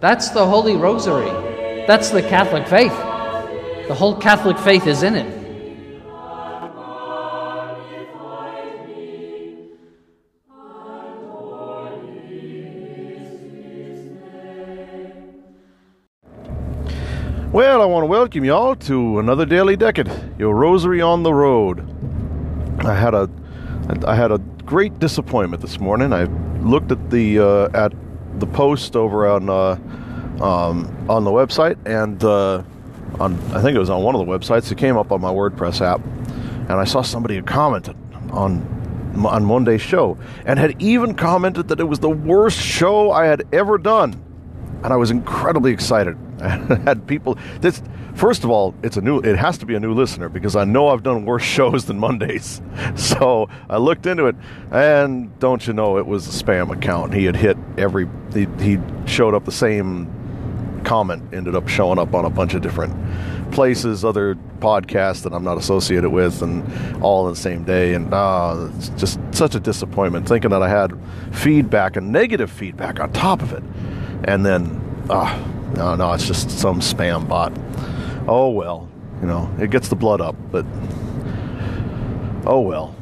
That's the Holy Rosary. That's the Catholic faith. The whole Catholic faith is in it. Well, I want to welcome y'all to another daily decade, your rosary on the road. I had a, I had a great disappointment this morning. I looked at the uh, at the post over on uh, um, on the website, and uh, on I think it was on one of the websites. It came up on my WordPress app, and I saw somebody had commented on on Monday's show, and had even commented that it was the worst show I had ever done, and I was incredibly excited. I had people this first of all it's a new it has to be a new listener because i know i've done worse shows than mondays. So i looked into it and don't you know it was a spam account. He had hit every he, he showed up the same comment ended up showing up on a bunch of different places other podcasts that i'm not associated with and all in the same day. And uh, it's just such a disappointment thinking that i had feedback and negative feedback on top of it and then ah uh, no, no, it's just some spam bot. Oh well, you know, it gets the blood up, but oh well.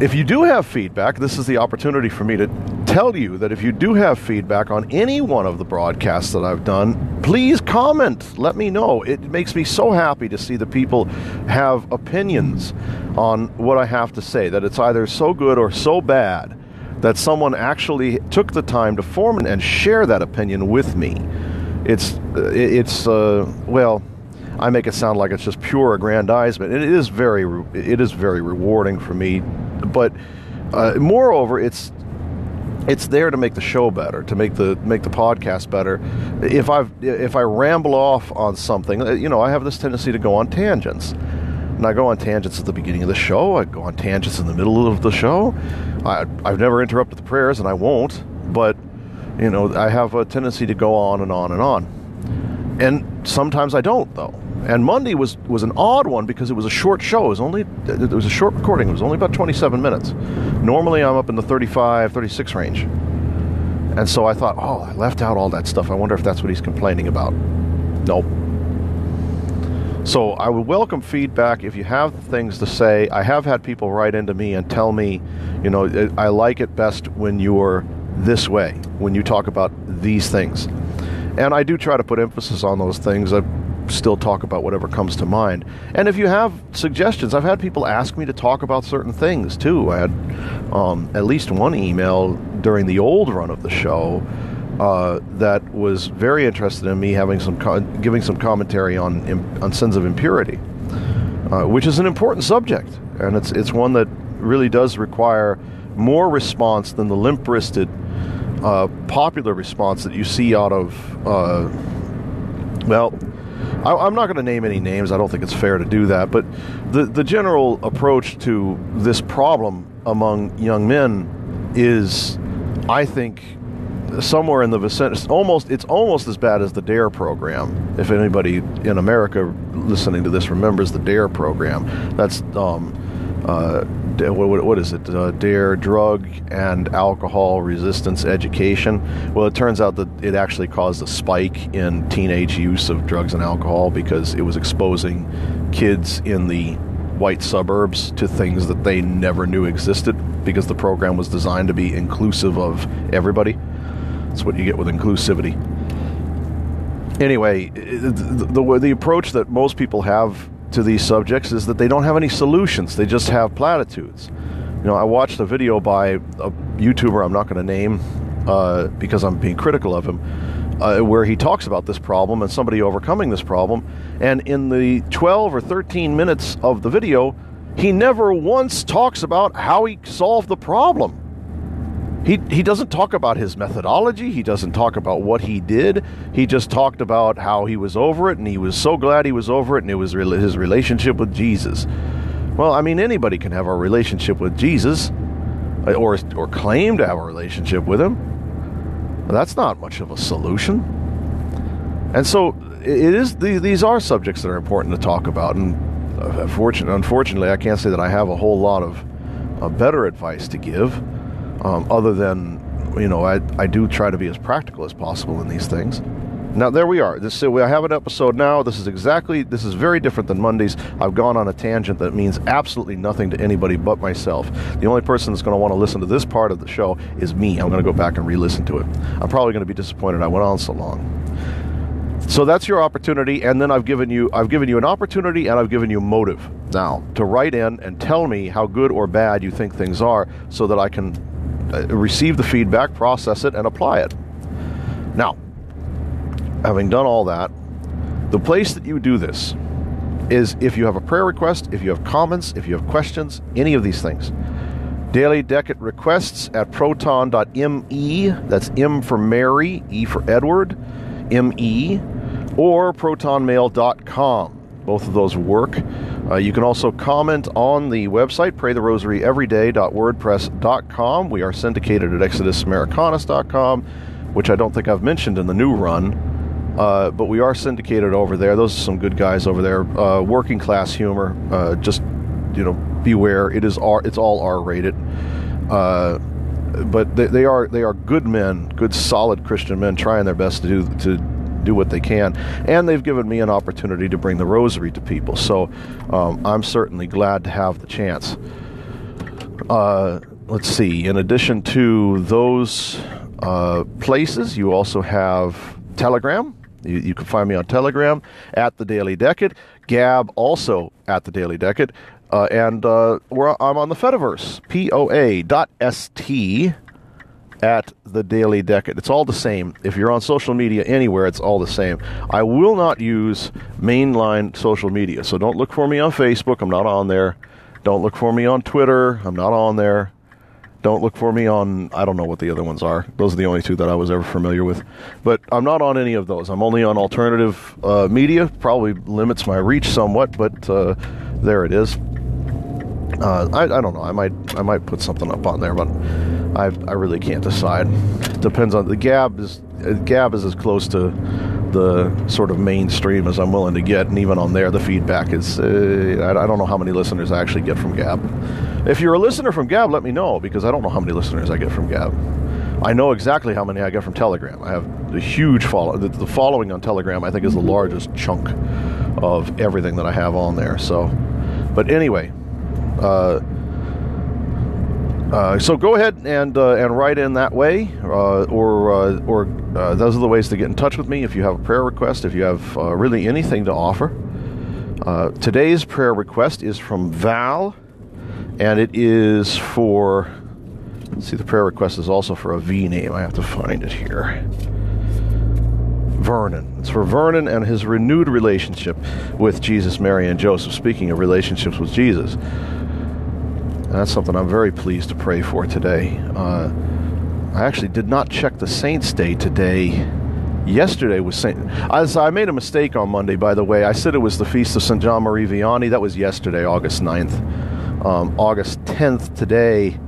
If you do have feedback, this is the opportunity for me to tell you that if you do have feedback on any one of the broadcasts that I've done, please comment. Let me know. It makes me so happy to see the people have opinions on what I have to say, that it's either so good or so bad that someone actually took the time to form and share that opinion with me it's it's uh, well I make it sound like it's just pure aggrandizement. It is very it is very rewarding for me, but uh, moreover, it's it's there to make the show better, to make the make the podcast better. If I if I ramble off on something, uh, you know, I have this tendency to go on tangents. And I go on tangents at the beginning of the show. I go on tangents in the middle of the show. I, I've never interrupted the prayers, and I won't. But you know, I have a tendency to go on and on and on. And sometimes I don't, though. And Monday was, was an odd one because it was a short show. It was only it was a short recording. It was only about 27 minutes. Normally I'm up in the 35, 36 range. And so I thought, oh, I left out all that stuff. I wonder if that's what he's complaining about. Nope. So I would welcome feedback if you have things to say. I have had people write into me and tell me, you know, I like it best when you're this way when you talk about these things. And I do try to put emphasis on those things. I still talk about whatever comes to mind. And if you have suggestions, I've had people ask me to talk about certain things too. I had um, at least one email during the old run of the show uh, that was very interested in me having some giving some commentary on on sins of impurity, uh, which is an important subject, and it's it's one that really does require more response than the limp-wristed uh, popular response that you see out of, uh, well, I, am not going to name any names. I don't think it's fair to do that. But the, the general approach to this problem among young men is, I think, somewhere in the vicinity. Almost, it's almost as bad as the Dare program. If anybody in America listening to this remembers the Dare program, that's um, uh, what, what is it? Uh, DARE Drug and Alcohol Resistance Education. Well, it turns out that it actually caused a spike in teenage use of drugs and alcohol because it was exposing kids in the white suburbs to things that they never knew existed because the program was designed to be inclusive of everybody. That's what you get with inclusivity. Anyway, the, the, the approach that most people have to these subjects is that they don't have any solutions. They just have platitudes. You know, I watched a video by a YouTuber I'm not going to name uh, because I'm being critical of him, uh, where he talks about this problem and somebody overcoming this problem. And in the 12 or 13 minutes of the video, he never once talks about how he solved the problem. He he doesn't talk about his methodology. He doesn't talk about what he did. He just talked about how he was over it, and he was so glad he was over it, and it was re- his relationship with Jesus. Well, I mean, anybody can have a relationship with Jesus, uh, or or claim to have a relationship with him. That's not much of a solution. And so it is. These are subjects that are important to talk about, and unfortunately, unfortunately, I can't say that I have a whole lot of uh, better advice to give um, other than you know I, I do try to be as practical as possible in these things. Now there we are. This i have an episode now. This is exactly this is very different than mondays. I've gone on a tangent that means absolutely nothing to anybody but myself. The only person that's going to want to listen to this part of the show is me. I'm going to go back and re-listen to it. I'm probably going to be disappointed i went on so long. So that's your opportunity and then i've given you i've given you an opportunity and i've given you motive. Now to write in and tell me how good or bad you think things are so that i can Uh, receive the feedback, process it, and apply it. Now, having done all that, the place that you do this is if you have a prayer request, if you have comments, if you have questions, any of these things. Daily Decade requests at proton.me, that's M for Mary, E for Edward, ME, or protonmail.com. Both of those work. Uh, you can also comment on the website, praytherosaryeveryday.wordpress.com. We are syndicated at exodusamericanus.com, which I don't think I've mentioned in the new run. Uh, but we are syndicated over there. Those are some good guys over there. Uh, working class humor. Uh, just you know, beware. It is R. It's all R rated. Uh, but they, they, are they are good men, good solid Christian men, trying their best to do to do what they can. And they've given me an opportunity to bring the rosary to people. So um, I'm certainly glad to have the chance. Uh, let's see, in addition to those uh, places, you also have Telegram. You, you, can find me on Telegram at the Daily Decade. Gab also at the Daily Decade. Uh, and uh, I'm on the Fediverse, P-O-A dot S-T at the Daily Decade. It's all the same. If you're on social media anywhere, it's all the same. I will not use mainline social media, so don't look for me on Facebook. I'm not on there. Don't look for me on Twitter. I'm not on there. Don't look for me on, I don't know what the other ones are. Those are the only two that I was ever familiar with. But I'm not on any of those. I'm only on alternative uh, media. Probably limits my reach somewhat, but uh, there it is. Uh, I, I don't know. I might I might put something up on there, but I I really can't decide. Depends on the Gab is Gab is as close to the sort of mainstream as I'm willing to get, and even on there, the feedback is uh, I, I don't know how many listeners I actually get from Gab. If you're a listener from Gab, let me know because I don't know how many listeners I get from Gab. I know exactly how many I get from Telegram. I have a huge follow. The, the following on Telegram, I think, is the largest chunk of everything that I have on there. So, but anyway, uh, uh, so go ahead and uh, and write in that way, uh, or uh, or uh, those are the ways to get in touch with me. If you have a prayer request, if you have really anything to offer. today's prayer request is from Val, and it is for. Let's see, the prayer request is also for a V name. I have to find it here. Vernon. It's for Vernon and his renewed relationship with Jesus, Mary, and Joseph. Speaking of relationships with Jesus, and that's something I'm very pleased to pray for today. Uh, I actually did not check the Saints' Day today. Yesterday was Saint. As I made a mistake on Monday, by the way. I said it was the feast of Saint John Marie Vianney. That was yesterday, August 9th. Um, August 10th today.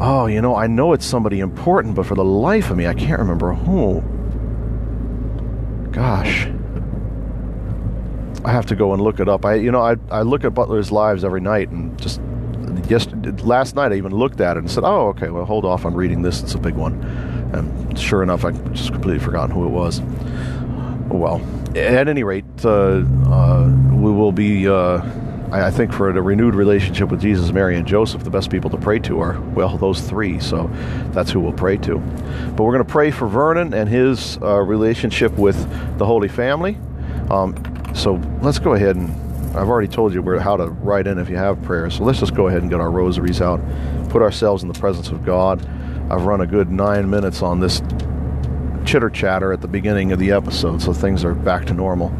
Oh, you know, I know it's somebody important, but for the life of me, I can't remember who. Gosh. I have to go and look it up. I, you know, I, I look at Butler's lives every night and just yesterday, last night I even looked at it and said, "Oh, okay. Well, hold off on reading this. It's a big one." And sure enough, I just completely forgotten who it was. Well, at any rate, uh, uh, we will be. Uh, I, I think for a renewed relationship with Jesus, Mary, and Joseph, the best people to pray to are well those three. So that's who we'll pray to. But we're going to pray for Vernon and his uh, relationship with the Holy Family. Um, so let's go ahead and I've already told you where how to write in if you have prayers. So let's just go ahead and get our rosaries out, put ourselves in the presence of God. I've run a good nine minutes on this chitter chatter at the beginning of the episode, so things are back to normal.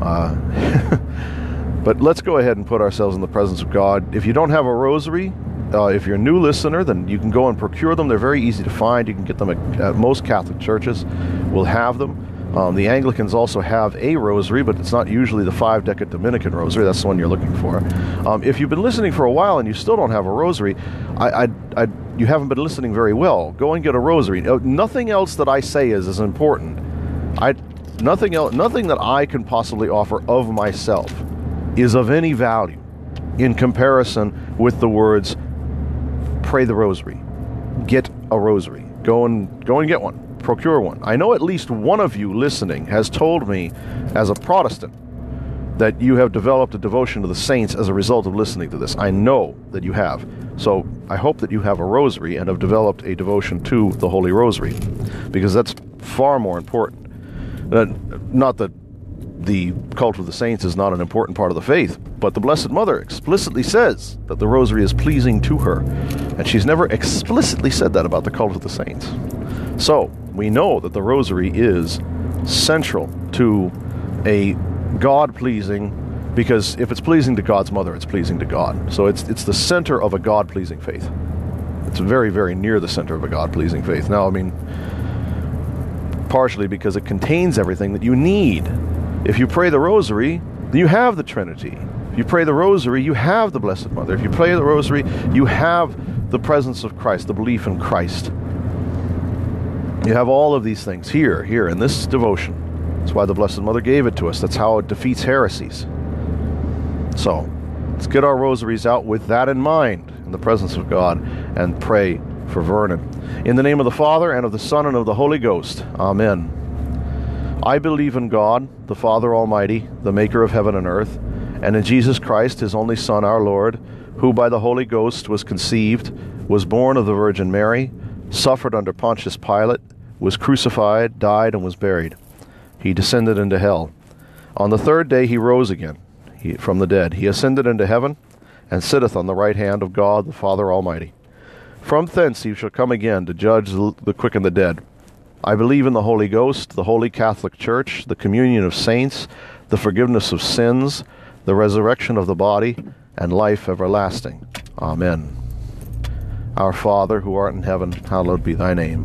Uh, but let's go ahead and put ourselves in the presence of God. If you don't have a rosary, Uh, if you're a new listener, then you can go and procure them. They're very easy to find. You can get them at, at most Catholic churches. We'll have them. Um, the Anglicans also have a rosary, but it's not usually the five decade Dominican rosary. That's the one you're looking for. Um, if you've been listening for a while and you still don't have a rosary, I, I, I, you haven't been listening very well. Go and get a rosary. nothing else that I say is as important. I, nothing nothing that I can possibly offer of myself is of any value in comparison with the words pray the rosary get a rosary go and go and get one procure one. I know at least one of you listening has told me as a protestant that you have developed a devotion to the saints as a result of listening to this. I know that you have. So i hope that you have a rosary and have developed a devotion to the holy rosary because that's far more important. Uh, not that the cult of the saints is not an important part of the faith, but the Blessed Mother explicitly says that the rosary is pleasing to her, and she's never explicitly said that about the cult of the saints. So, we know that the rosary is central to a God pleasing because if it's pleasing to God's mother, it's pleasing to God. So it's it's the center of a God pleasing faith. It's very very near the center of a God pleasing faith. Now, I mean partially because it contains everything that you need if you pray the rosary, you have the Trinity. If you pray the rosary, you have the Blessed Mother. If you pray the rosary, you have the presence of Christ, the belief in Christ. You have all of these things here, here, in this devotion. That's why the Blessed Mother gave it to us. That's how it defeats heresies. So, let's get our rosaries out with that in mind, in the presence of God, and pray for Vernon. In the name of the Father, and of the Son, and of the Holy Ghost. Amen. I believe in God, the Father Almighty, the maker of heaven and earth, and in Jesus Christ, his only Son, our Lord, who by the Holy Ghost was conceived, was born of the Virgin Mary, suffered under Pontius Pilate, was crucified, died, and was buried. He descended into hell. On the third day he rose again he, from the dead. He ascended into heaven, and sitteth on the right hand of God the Father Almighty. From thence he shall come again to judge the quick and the dead. I believe in the Holy Ghost, the Holy Catholic Church, the communion of saints, the forgiveness of sins, the resurrection of the body, and life everlasting. Amen. Our Father, who art in heaven, hallowed be thy name.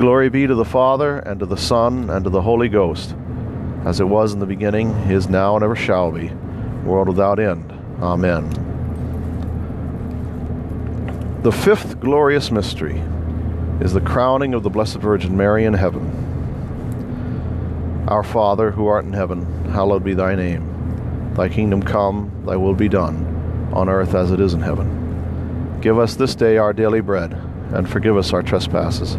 Glory be to the Father, and to the Son, and to the Holy Ghost, as it was in the beginning, is now, and ever shall be, world without end. Amen. The fifth glorious mystery is the crowning of the Blessed Virgin Mary in heaven. Our Father, who art in heaven, hallowed be thy name. Thy kingdom come, thy will be done, on earth as it is in heaven. Give us this day our daily bread, and forgive us our trespasses,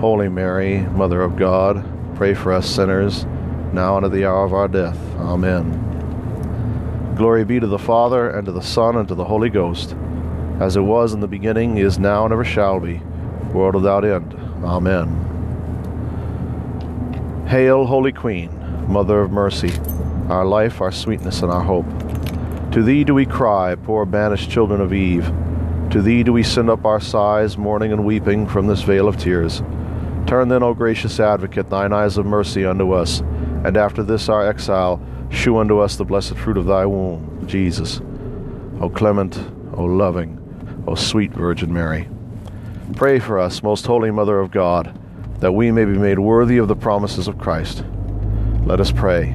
Holy Mary, Mother of God, pray for us sinners, now and at the hour of our death. Amen. Glory be to the Father, and to the Son, and to the Holy Ghost, as it was in the beginning, is now, and ever shall be, world without end. Amen. Hail, Holy Queen, Mother of Mercy, our life, our sweetness, and our hope. To thee do we cry, poor banished children of Eve. To thee do we send up our sighs, mourning and weeping from this vale of tears. Turn then, O gracious advocate, thine eyes of mercy unto us, and after this our exile, shew unto us the blessed fruit of thy womb, Jesus. O clement, O loving, O sweet Virgin Mary. Pray for us, most holy Mother of God, that we may be made worthy of the promises of Christ. Let us pray.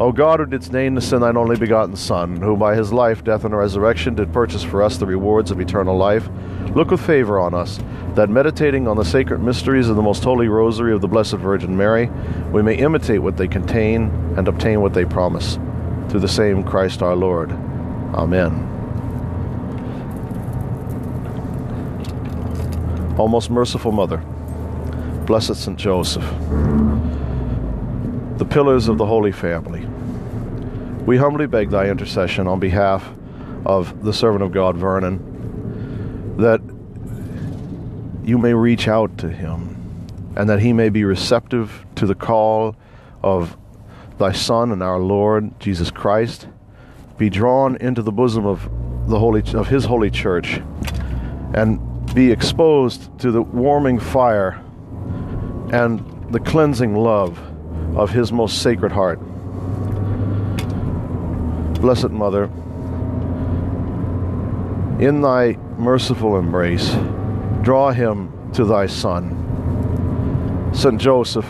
O God, who didst deign to send thine only begotten Son, who by his life, death, and resurrection did purchase for us the rewards of eternal life, look with favor on us, that meditating on the sacred mysteries of the most holy rosary of the Blessed Virgin Mary, we may imitate what they contain and obtain what they promise. Through the same Christ our Lord. Amen. O most merciful Mother, Blessed Saint Joseph, the pillars of the Holy Family, we humbly beg thy intercession on behalf of the servant of God, Vernon, that you may reach out to him and that he may be receptive to the call of thy Son and our Lord Jesus Christ, be drawn into the bosom of the holy of his holy church, and be exposed to the warming fire and the cleansing love of his most sacred heart. Blessed Mother, in thy merciful embrace, draw him to thy Son. St. Joseph,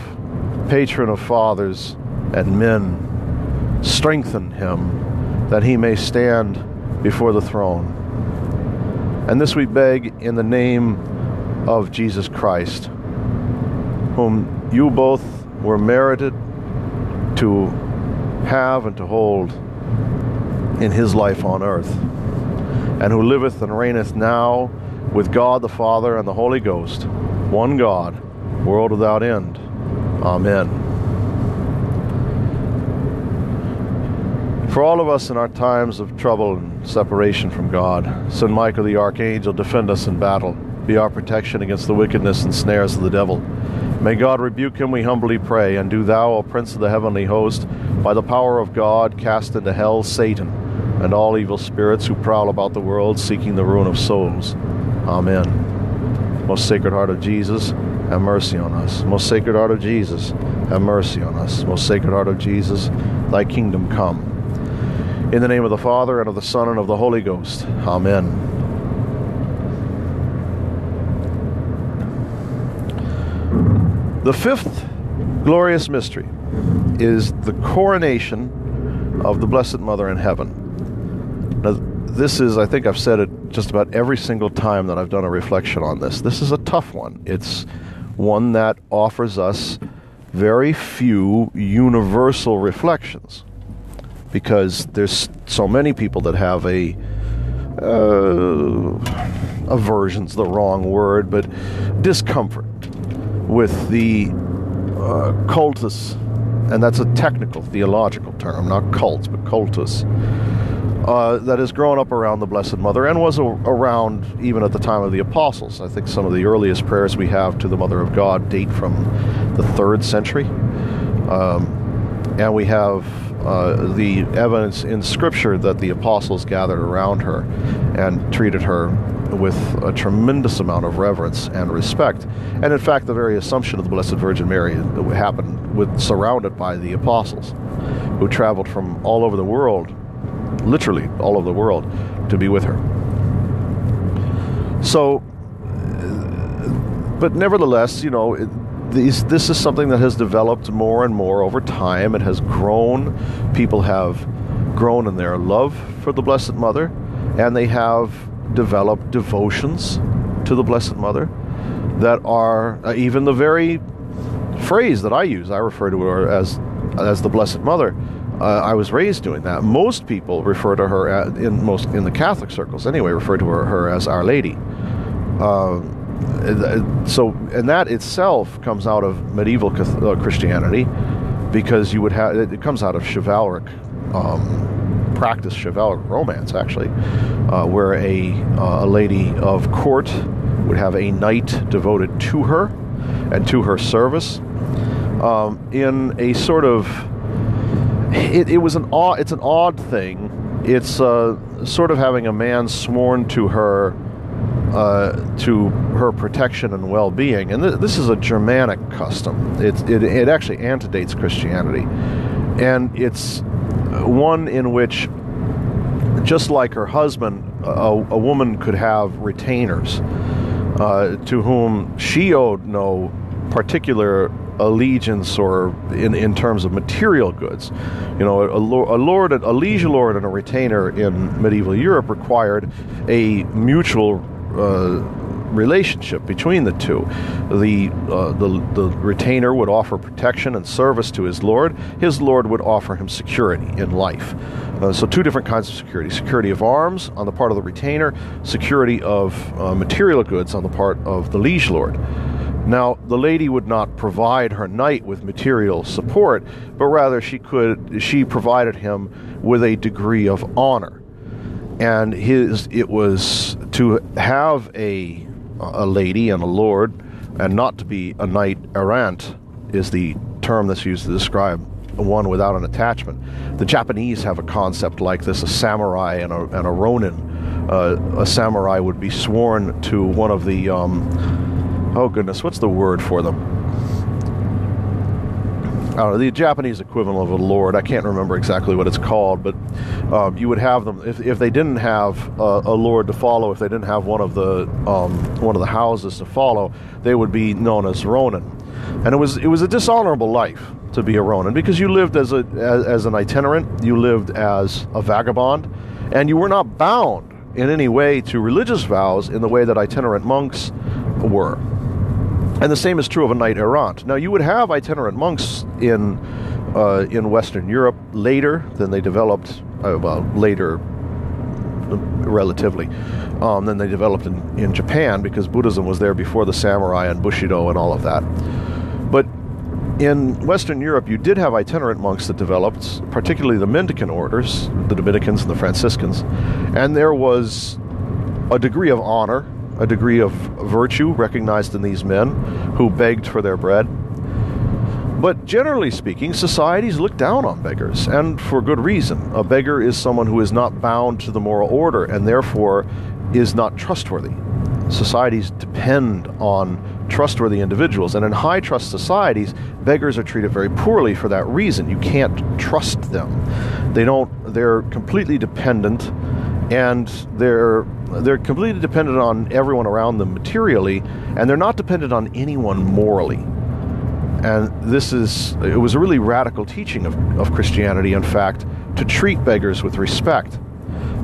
patron of fathers and men, strengthen him that he may stand before the throne. And this we beg in the name of Jesus Christ, whom you both were merited to have and to hold in his life on earth, and who liveth and reigneth now with God the Father and the Holy Ghost, one God, world without end. Amen. For all of us in our times of trouble and separation from God, St. Michael the Archangel defend us in battle, be our protection against the wickedness and snares of the devil. May God rebuke him, we humbly pray, and do thou, O Prince of the heavenly host, by the power of God, cast into hell Satan and all evil spirits who prowl about the world seeking the ruin of souls. Amen. Most Sacred Heart of Jesus, have mercy on us. Most Sacred Heart of Jesus, have mercy on us. Most Sacred Heart of Jesus, thy kingdom come. In the name of the Father, and of the Son, and of the Holy Ghost. Amen. The fifth glorious mystery is the coronation of the Blessed Mother in heaven. This is, I think I've said it just about every single time that I've done a reflection on this. This is a tough one. It's one that offers us very few universal reflections because there's so many people that have a uh, aversion's the wrong word, but discomfort with the uh, cultus, and that's a technical theological term, not cults, but cultus, uh, that has grown up around the Blessed Mother and was a- around even at the time of the apostles. I think some of the earliest prayers we have to the Mother of God date from the third century. Um, and we have uh, the evidence in Scripture that the apostles gathered around her and treated her with a tremendous amount of reverence and respect. And in fact, the very assumption of the Blessed Virgin Mary happened with surrounded by the apostles, who traveled from all over the world, literally all over the world, to be with her. So, but nevertheless, you know. These, this is something that has developed more and more over time. It has grown. People have grown in their love for the Blessed Mother, and they have developed devotions to the Blessed Mother that are uh, even the very phrase that I use. I refer to her as as the Blessed Mother. Uh, I was raised doing that. Most people refer to her in most in the Catholic circles anyway. Refer to her, her as Our Lady. Uh, so, and that itself comes out of medieval uh, Christianity, because you would have it comes out of chivalric um, practice, chivalric romance, actually, uh, where a uh, a lady of court would have a knight devoted to her and to her service um, in a sort of it, it was an odd it's an odd thing. It's uh, sort of having a man sworn to her uh, to her protection and well-being. And th- this is a Germanic custom. It, it, it actually antedates Christianity, and it's one in which, just like her husband, a, a woman could have retainers uh, to whom she owed no particular allegiance or in, in terms of material goods. You know, a, a lord, a liege lord, and a retainer in medieval Europe required a mutual uh, relationship between the two. The, uh, the, the retainer would offer protection and service to his lord. His lord would offer him security in life. Uh, so, two different kinds of security security of arms on the part of the retainer, security of uh, material goods on the part of the liege lord. Now, the lady would not provide her knight with material support, but rather she could she provided him with a degree of honor and his it was to have a a lady and a lord and not to be a knight errant is the term that's used to describe one without an attachment. The Japanese have a concept like this: a samurai and a, and a ronin. Uh, a samurai would be sworn to one of the um, oh goodness, what's the word for them? Know, the Japanese equivalent of a lord. I can't remember exactly what it's called, but um, you would have them if, if they didn't have a, a, lord to follow, if they didn't have one of the um, one of the houses to follow, they would be known as ronin, and it was it was a dishonorable life to be a ronin because you lived as a as, as an itinerant, you lived as a vagabond, and you were not bound in any way to religious vows in the way that itinerant monks were. And the same is true of a knight errant. Now, you would have itinerant monks in uh, in Western Europe later than they developed, uh, well, later relatively, um, than they developed in, in Japan because Buddhism was there before the samurai and Bushido and all of that. But in Western Europe, you did have itinerant monks that developed, particularly the mendicant orders, the Dominicans and the Franciscans, and there was a degree of honor a degree of virtue recognized in these men who begged for their bread. But generally speaking, societies look down on beggars, and for good reason. A beggar is someone who is not bound to the moral order and therefore is not trustworthy. Societies depend on trustworthy individuals, and in high trust societies, beggars are treated very poorly for that reason. You can't trust them. They don't, they're completely dependent and they're they're completely dependent on everyone around them materially, and they're not dependent on anyone morally. And this is it was a really radical teaching of, of Christianity, in fact, to treat beggars with respect.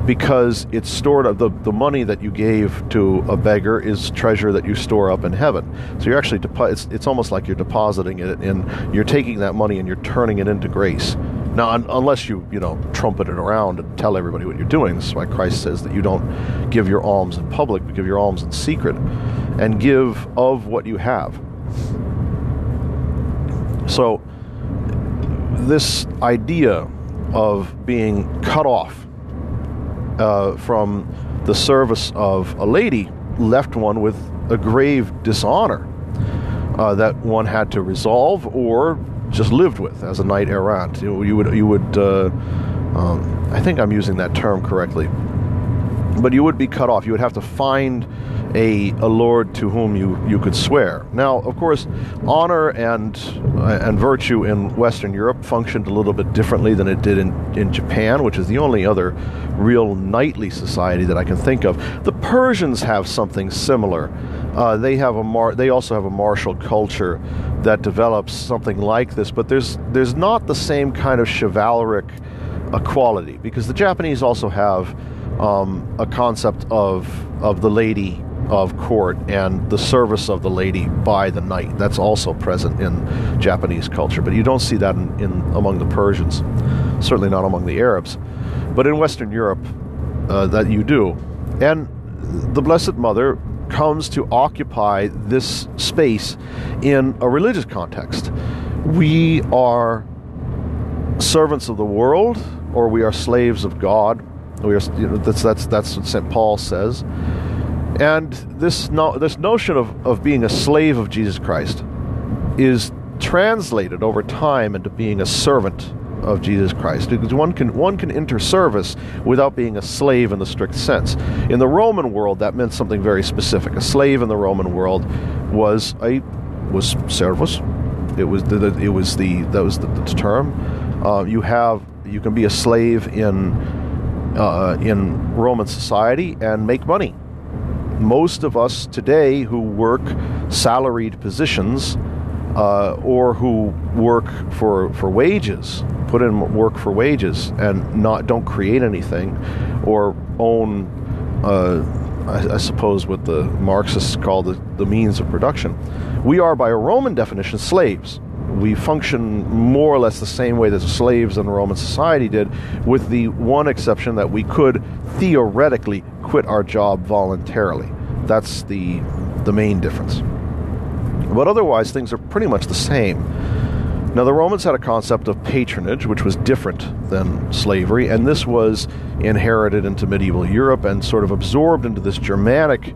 because it's stored up the, the money that you gave to a beggar is treasure that you store up in heaven so you're actually depo- it's, it's almost like you're depositing it and you're taking that money and you're turning it into grace now un- unless you you know trumpet it around and tell everybody what you're doing this is why christ says that you don't give your alms in public but give your alms in secret and give of what you have. So this idea of being cut off uh, from the service of a lady left one with a grave dishonor uh, that one had to resolve or just lived with as a knight errant. You, you would, you would. Uh, um, I think I'm using that term correctly, but you would be cut off. You would have to find a, a lord to whom you, you could swear. Now, of course, honor and uh, and virtue in Western Europe functioned a little bit differently than it did in, in Japan, which is the only other real knightly society that I can think of. The Persians have something similar. Uh, they have a mar- they also have a martial culture that develops something like this, but there's there's not the same kind of chivalric equality because the Japanese also have um, a concept of of the lady of court and the service of the lady by the knight. That's also present in Japanese culture, but you don't see that in, in among the Persians, certainly not among the Arabs, but in Western Europe, uh, that you do. And the Blessed Mother comes to occupy this space in a religious context. We are servants of the world, or we are slaves of God. We are, you know, that's that's that's what St. Paul says. And this no, this notion of, of being a slave of Jesus Christ is translated over time into being a servant of Jesus Christ. Because one can one can enter service without being a slave in the strict sense. In the Roman world, that meant something very specific. A slave in the Roman world was a was servus. It was the, the it was the that was the, the term. Uh, you have you can be a slave in uh, in Roman society and make money. Most of us today who work salaried positions uh, or who work for for wages, put in work for wages and not don't create anything, or own, uh, I, I, suppose what the Marxists call the, the means of production. We are, by a Roman definition, slaves. We function more or less the same way that slaves in Roman society did, with the one exception that we could theoretically quit our job voluntarily. That's the the main difference. But otherwise, things are pretty much the same. Now, the Romans had a concept of patronage, which was different than slavery, and this was inherited into medieval Europe and sort of absorbed into this Germanic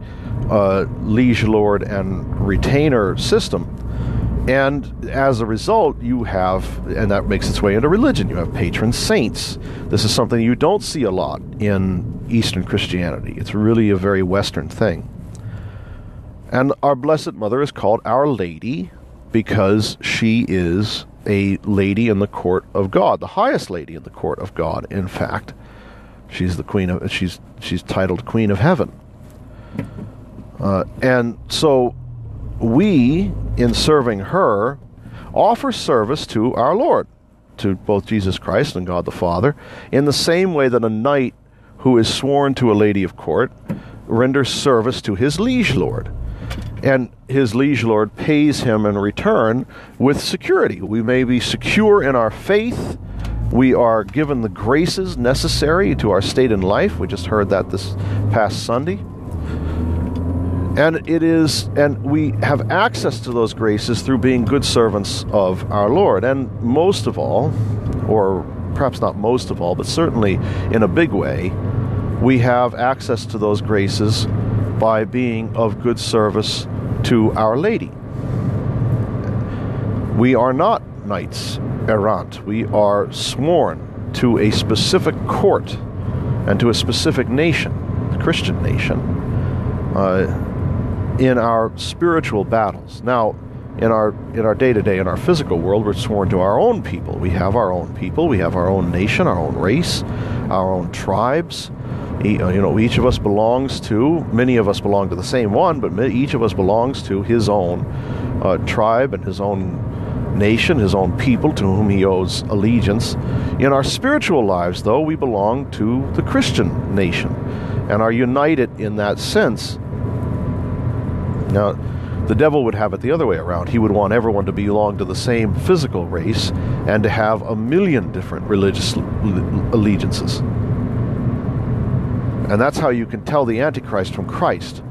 uh, liege lord and retainer system. And as a result, you have, and that makes its way into religion, you have patron saints. This is something you don't see a lot in Eastern Christianity. It's really a very Western thing. And our Blessed Mother is called Our Lady because she is a lady in the court of God, the highest lady in the court of God, in fact. She's the queen of she's she's titled Queen of Heaven. Uh, and so we, in serving her, offer service to our Lord, to both Jesus Christ and God the Father, in the same way that a knight who is sworn to a lady of court renders service to his liege lord and his liege lord pays him in return with security. We may be secure in our faith. We are given the graces necessary to our state in life. We just heard that this past Sunday. And it is, and we have access to those graces through being good servants of our Lord. And most of all, or perhaps not most of all, but certainly in a big way, we have access to those graces by being of good service to Our Lady. We are not knights errant. We are sworn to a specific court and to a specific nation, the Christian nation, uh, in our spiritual battles. Now, in our in our day to day, in our physical world, we're sworn to our own people. We have our own people. We have our own nation, our own race, our own tribes. Uh, you know, each of us belongs to, many of us belong to the same one, but each of us belongs to his own uh, tribe and his own nation, his own people to whom he owes allegiance. In our spiritual lives, though, we belong to the Christian nation and are united in that sense. Now, the devil would have it the other way around. He would want everyone to belong to the same physical race and to have a million different religious allegiances. And that's how you can tell the Antichrist from Christ.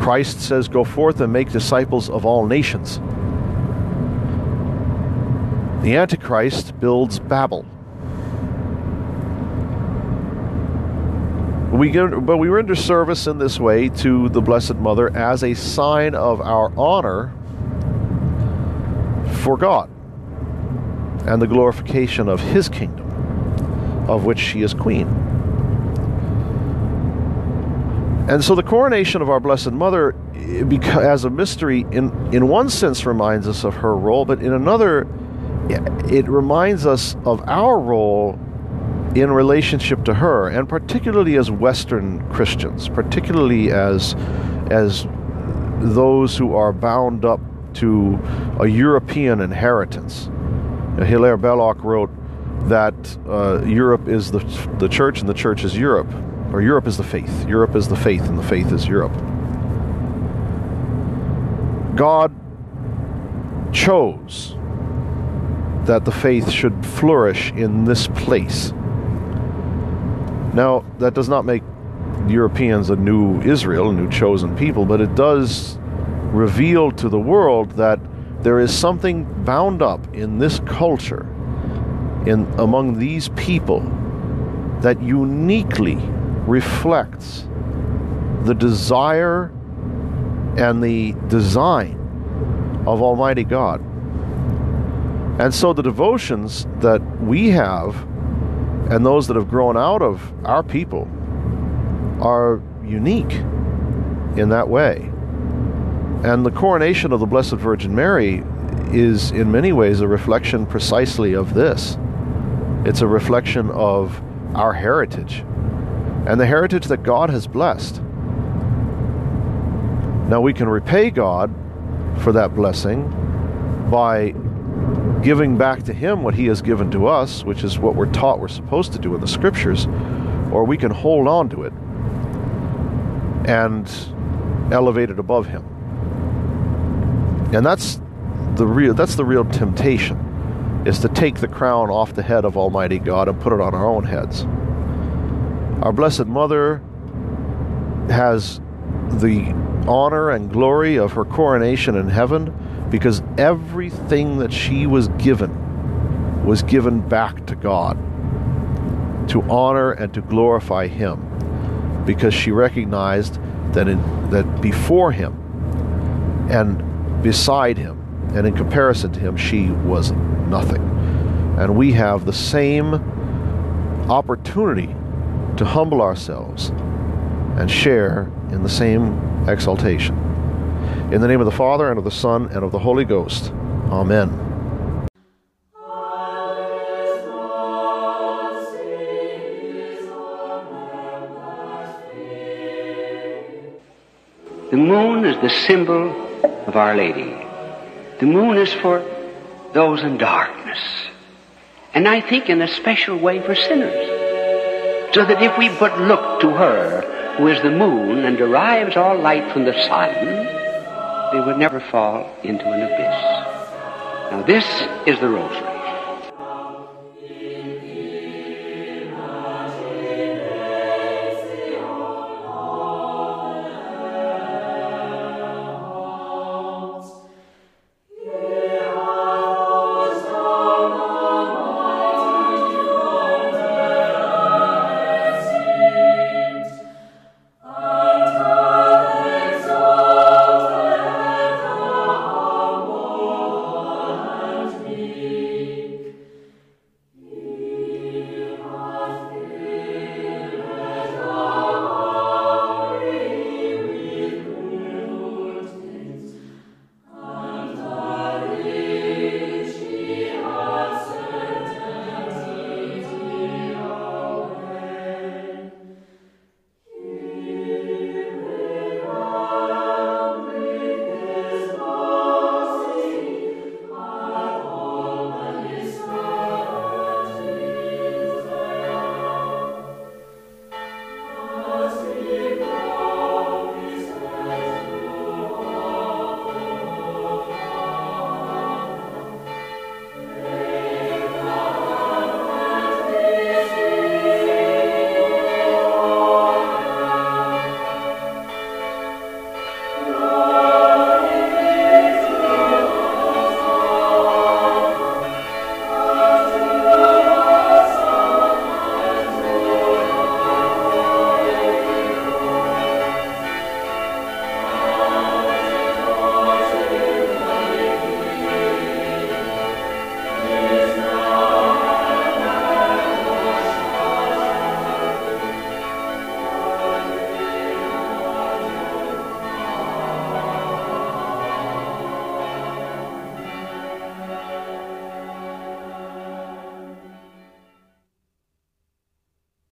Christ says, Go forth and make disciples of all nations. The Antichrist builds Babel. We get, but we render service in this way to the Blessed Mother as a sign of our honor for God and the glorification of His kingdom, of which she is queen. And so the coronation of our Blessed Mother, as a mystery, in, in one sense reminds us of her role, but in another, it reminds us of our role in relationship to her, and particularly as Western Christians, particularly as as those who are bound up to a European inheritance. Hilaire Belloc wrote that uh, Europe is the the church and the church is Europe, or Europe is the faith. Europe is the faith, and the faith is Europe. God chose that the faith should flourish in this place. Now, that does not make Europeans a new Israel, a new chosen people, but it does reveal to the world that there is something bound up in this culture, in among these people, that uniquely reflects the desire and the design of Almighty God. And so the devotions that we have and those that have grown out of our people are unique in that way. And the coronation of the Blessed Virgin Mary is, in many ways, a reflection precisely of this. It's a reflection of our heritage and the heritage that God has blessed. Now, we can repay God for that blessing by giving back to Him what He has given to us, which is what we're taught we're supposed to do in the Scriptures, or we can hold on to it and elevate it above Him. And that's the real that's the real temptation is to take the crown off the head of Almighty God and put it on our own heads. Our Blessed Mother has the honor and glory of her coronation in heaven because everything that she was given was given back to God to honor and to glorify Him because she recognized that, in, that before Him and beside Him and in comparison to Him, she was nothing. And we have the same opportunity to humble ourselves and share in the same exaltation. In the name of the Father, and of the Son, and of the Holy Ghost. Amen. The moon is the symbol of Our Lady. The moon is for those in darkness. And I think in a special way for sinners. So that if we but look to her, who is the moon and derives all light from the sun, they would never fall into an abyss. Now this is the rosary.